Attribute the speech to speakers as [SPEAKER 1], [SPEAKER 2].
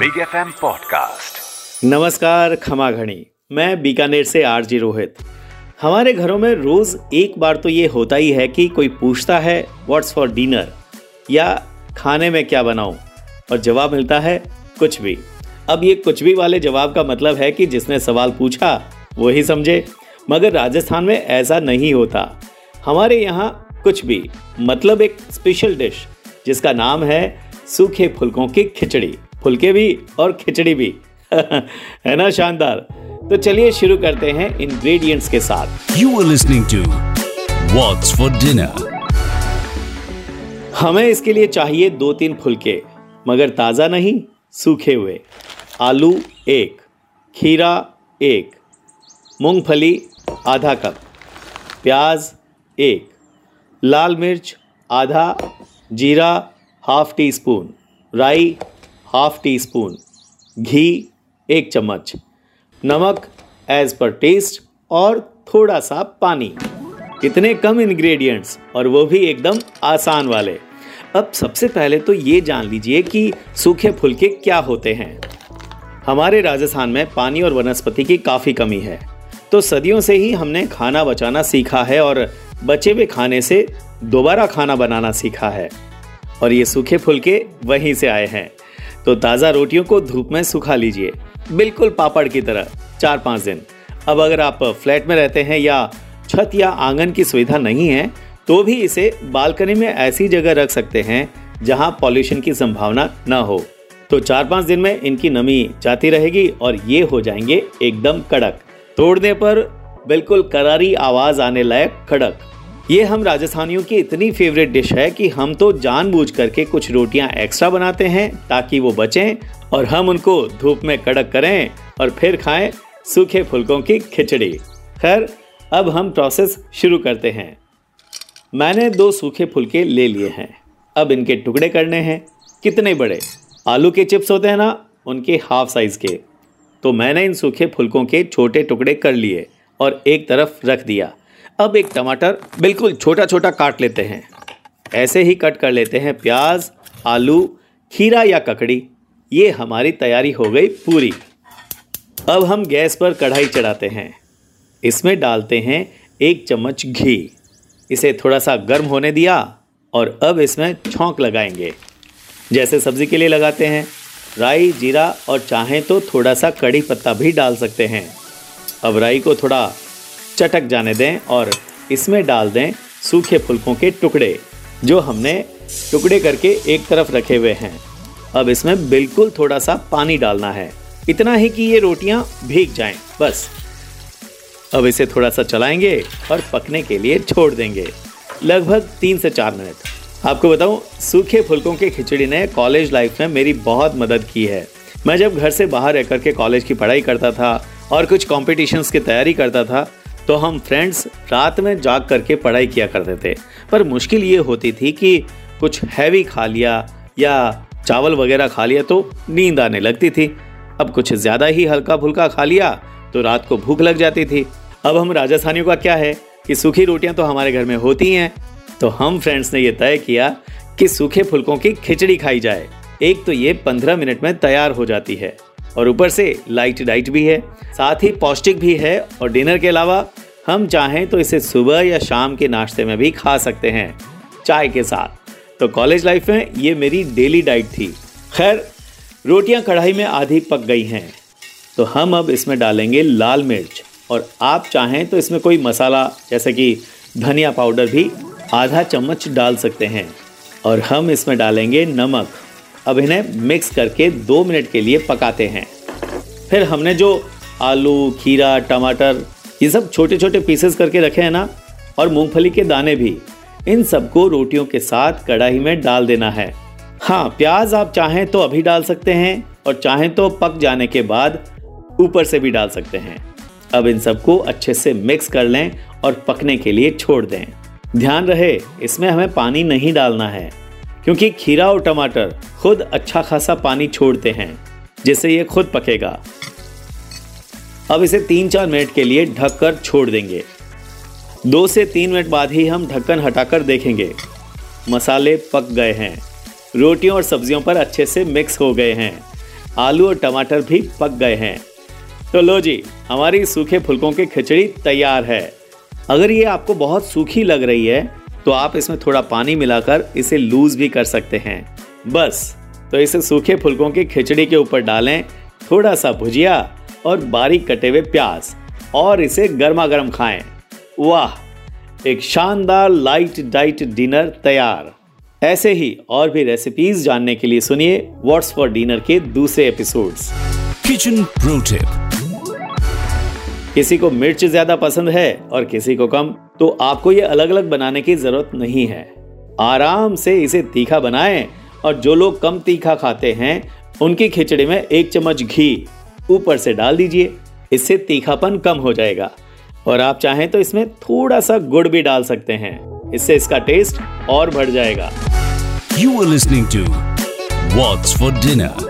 [SPEAKER 1] Big F M podcast
[SPEAKER 2] नमस्कार, खमा घड़ी। मैं बीकानेर से आरजी रोहित। हमारे घरों में रोज एक बार तो ये होता ही है कि कोई पूछता है व्हाट्स फॉर डिनर या, खाने में क्या बनाऊँ? और जवाब मिलता है, कुछ भी। अब ये कुछ भी वाले जवाब का मतलब है कि जिसने सवाल पूछा, वो ही समझे। मगर राजस्थान में ऐसा नहीं होता। हमारे यहाँ कुछ भी मतलब एक स्पेशल डिश जिसका नाम है सूखे फुलकों की खिचड़ी। फुलके भी और खिचड़ी भी। है ना शानदार? तो चलिए शुरू करते हैं इंग्रेडिएंट्स के साथ।
[SPEAKER 1] You are listening to what's for dinner
[SPEAKER 2] हमें इसके लिए चाहिए दो तीन फुलके मगर ताज़ा नहीं सूखे हुए। आलू एक खीरा एक मूंगफली आधा कप प्याज एक लाल मिर्च आधा जीरा हाफ़ टी स्पून राई हाफ़ टी स्पून घी, एक चम्मच नमक एज पर टेस्ट और थोड़ा सा पानी। कितने कम इंग्रेडिएंट्स और वो भी एकदम आसान वाले। अब सबसे पहले तो ये जान लीजिए कि सूखे फुलके क्या होते हैं। हमारे राजस्थान में पानी और वनस्पति की काफ़ी कमी है। तो सदियों से ही हमने खाना बचाना सीखा है और बचे हुए खाने से दोबारा खाना बनाना सीखा है। और ये सूखे फुलके वहीं से आए हैं। तो ताज़ा रोटियों को धूप में सुखा लीजिए। बिल्कुल पापड़ की तरह, चार पाँच दिन। अब अगर आप फ्लैट में रहते हैं या छत या आँगन की सुविधा नहीं है तो भी इसे बालकनी में ऐसी जगह रख सकते हैं जहाँ पॉल्यूशन की संभावना न हो। तो चार पाँच दिन में इनकी नमी जाती रहेगी और ये हो जाएँगे एकदम कड़क। तोड़ने पर बिल्कुल करारी आवाज़ आने लायक कड़क ये हम राजस्थानियों की इतनी फेवरेट डिश है कि हम तो जानबूझ करके कुछ रोटियाँ एक्स्ट्रा बनाते हैं ताकि वो बचें और हम उनको धूप में कड़क करें और फिर खाएँ सूखे फुलकों की खिचड़ी। खैर, अब हम प्रोसेस शुरू करते हैं। मैंने दो सूखे फुलके ले लिए हैं। अब इनके टुकड़े करने हैं। कितने बड़े? आलू के चिप्स होते हैं ना, उनके हाफ़ साइज़ के। तो मैंने इन सूखे फुलकों के छोटे टुकड़े कर लिए और एक तरफ़ रख दिया। अब एक टमाटर बिल्कुल छोटा छोटा काट लेते हैं। ऐसे ही कट कर लेते हैं प्याज, आलू, खीरा या ककड़ी। ये हमारी तैयारी हो गई पूरी। अब हम गैस पर कढ़ाई चढ़ाते हैं। इसमें डालते हैं एक चम्मच घी। इसे थोड़ा सा गर्म होने दिया और अब इसमें छौंक लगाएँगे। जैसे सब्ज़ी के लिए लगाते हैं। राई, जीरा और चाहें तो थोड़ा सा कड़ी पत्ता भी डाल सकते हैं। अब राई को थोड़ा चटक जाने दें और इसमें डाल दें सूखे फुलकों के टुकड़े, जो हमने टुकड़े करके एक तरफ़ रखे हुए हैं। अब इसमें बिल्कुल थोड़ा सा पानी डालना है। इतना ही कि ये रोटियाँ भीग जाएँ, बस। अब इसे थोड़ा सा चलाएँगे और पकने के लिए छोड़ देंगे, लगभग तीन से चार मिनट। आपको बताऊँ, सूखे फुलकों की खिचड़ी ने कॉलेज लाइफ में मेरी बहुत मदद की है। मैं जब घर से बाहर रह करके कॉलेज की पढ़ाई करता था और कुछ कॉम्पिटिशन्स की तैयारी करता था तो हम फ्रेंड्स रात में जाग करके पढ़ाई किया करते थे। पर मुश्किल ये होती थी कि कुछ हैवी खा लिया या चावल वगैरह खा लिया तो नींद आने लगती थी। अब कुछ ज़्यादा ही हल्का फुल्का खा लिया तो रात को भूख लग जाती थी। अब हम राजस्थानियों का क्या है कि सूखी रोटियाँ तो हमारे घर में होती हैं। तो हम फ्रेंड्स ने यह तय किया कि सूखे फुलकों की खिचड़ी खाई जाए। एक तो ये पंद्रह मिनट में तैयार हो जाती है। और ऊपर से लाइट डाइट भी है, साथ ही पौष्टिक भी है और डिनर के अलावा हम चाहें तो इसे सुबह या शाम के नाश्ते में भी खा सकते हैं, चाय के साथ। तो कॉलेज लाइफ में ये मेरी डेली डाइट थी। खैर, रोटियाँ कढ़ाई में आधी पक गई हैं। तो हम अब इसमें डालेंगे लाल मिर्च और आप चाहें तो इसमें कोई मसाला, जैसे कि धनिया पाउडर भी आधा चम्मच डाल सकते हैं। और हम इसमें डालेंगे नमक। अब इन्हें मिक्स करके दो मिनट के लिए पकाते हैं। फिर हमने जो आलू, खीरा, टमाटर, ये सब छोटे छोटे पीसेस करके रखे हैं ना, और मूंगफली के दाने भी, इन सबको रोटियों के साथ कढ़ाई में डाल देना है। हाँ प्याज आप चाहें तो अभी डाल सकते हैं, और चाहें तो पक जाने के बाद ऊपर से भी डाल सकते हैं। अब इन सबको अच्छे से मिक्स कर लें और पकने के लिए छोड़ दें। ध्यान रहे, इसमें हमें पानी नहीं डालना है। क्योंकि खीरा और टमाटर खुद अच्छा खासा पानी छोड़ते हैं, जिससे ये खुद पकेगा। अब इसे तीन चार मिनट के लिए ढककर छोड़ देंगे। दो से तीन मिनट बाद ही हम ढक्कन हटाकर देखेंगे। मसाले पक गए हैं। रोटियों और सब्जियों पर अच्छे से मिक्स हो गए हैं। आलू और टमाटर भी पक गए हैं। तो लो जी, हमारी सूखे फुलकों की खिचड़ी तैयार है। अगर ये आपको बहुत सूखी लग रही है तो आप इसमें थोड़ा पानी मिलाकर इसे लूज भी कर सकते हैं। बस तो इसे सूखे फुलकों की खिचड़ी के ऊपर डालें थोड़ा सा भुजिया और बारीक कटे हुए प्याज, और इसे गर्मा गर्म खाएँ। वाह, एक शानदार लाइट डाइट डिनर तैयार। ऐसे ही और भी रेसिपीज़ जानने के लिए सुनिए व्हाट्स फॉर डिनर के दूसरे एपिसोड्स
[SPEAKER 1] किचन प्रो
[SPEAKER 2] किसी को मिर्च ज़्यादा पसंद है और किसी को कम तो आपको ये अलग अलग बनाने की ज़रूरत नहीं है। आराम से इसे तीखा बनाएँ और जो लोग कम तीखा खाते हैं, उनकी खिचड़ी में एक चम्मच घी ऊपर से डाल दीजिए। इससे तीखापन कम हो जाएगा। और आप चाहें तो इसमें थोड़ा सा गुड़ भी डाल सकते हैं। इससे इसका टेस्ट और बढ़ जाएगा।
[SPEAKER 1] You are listening to What's for Dinner?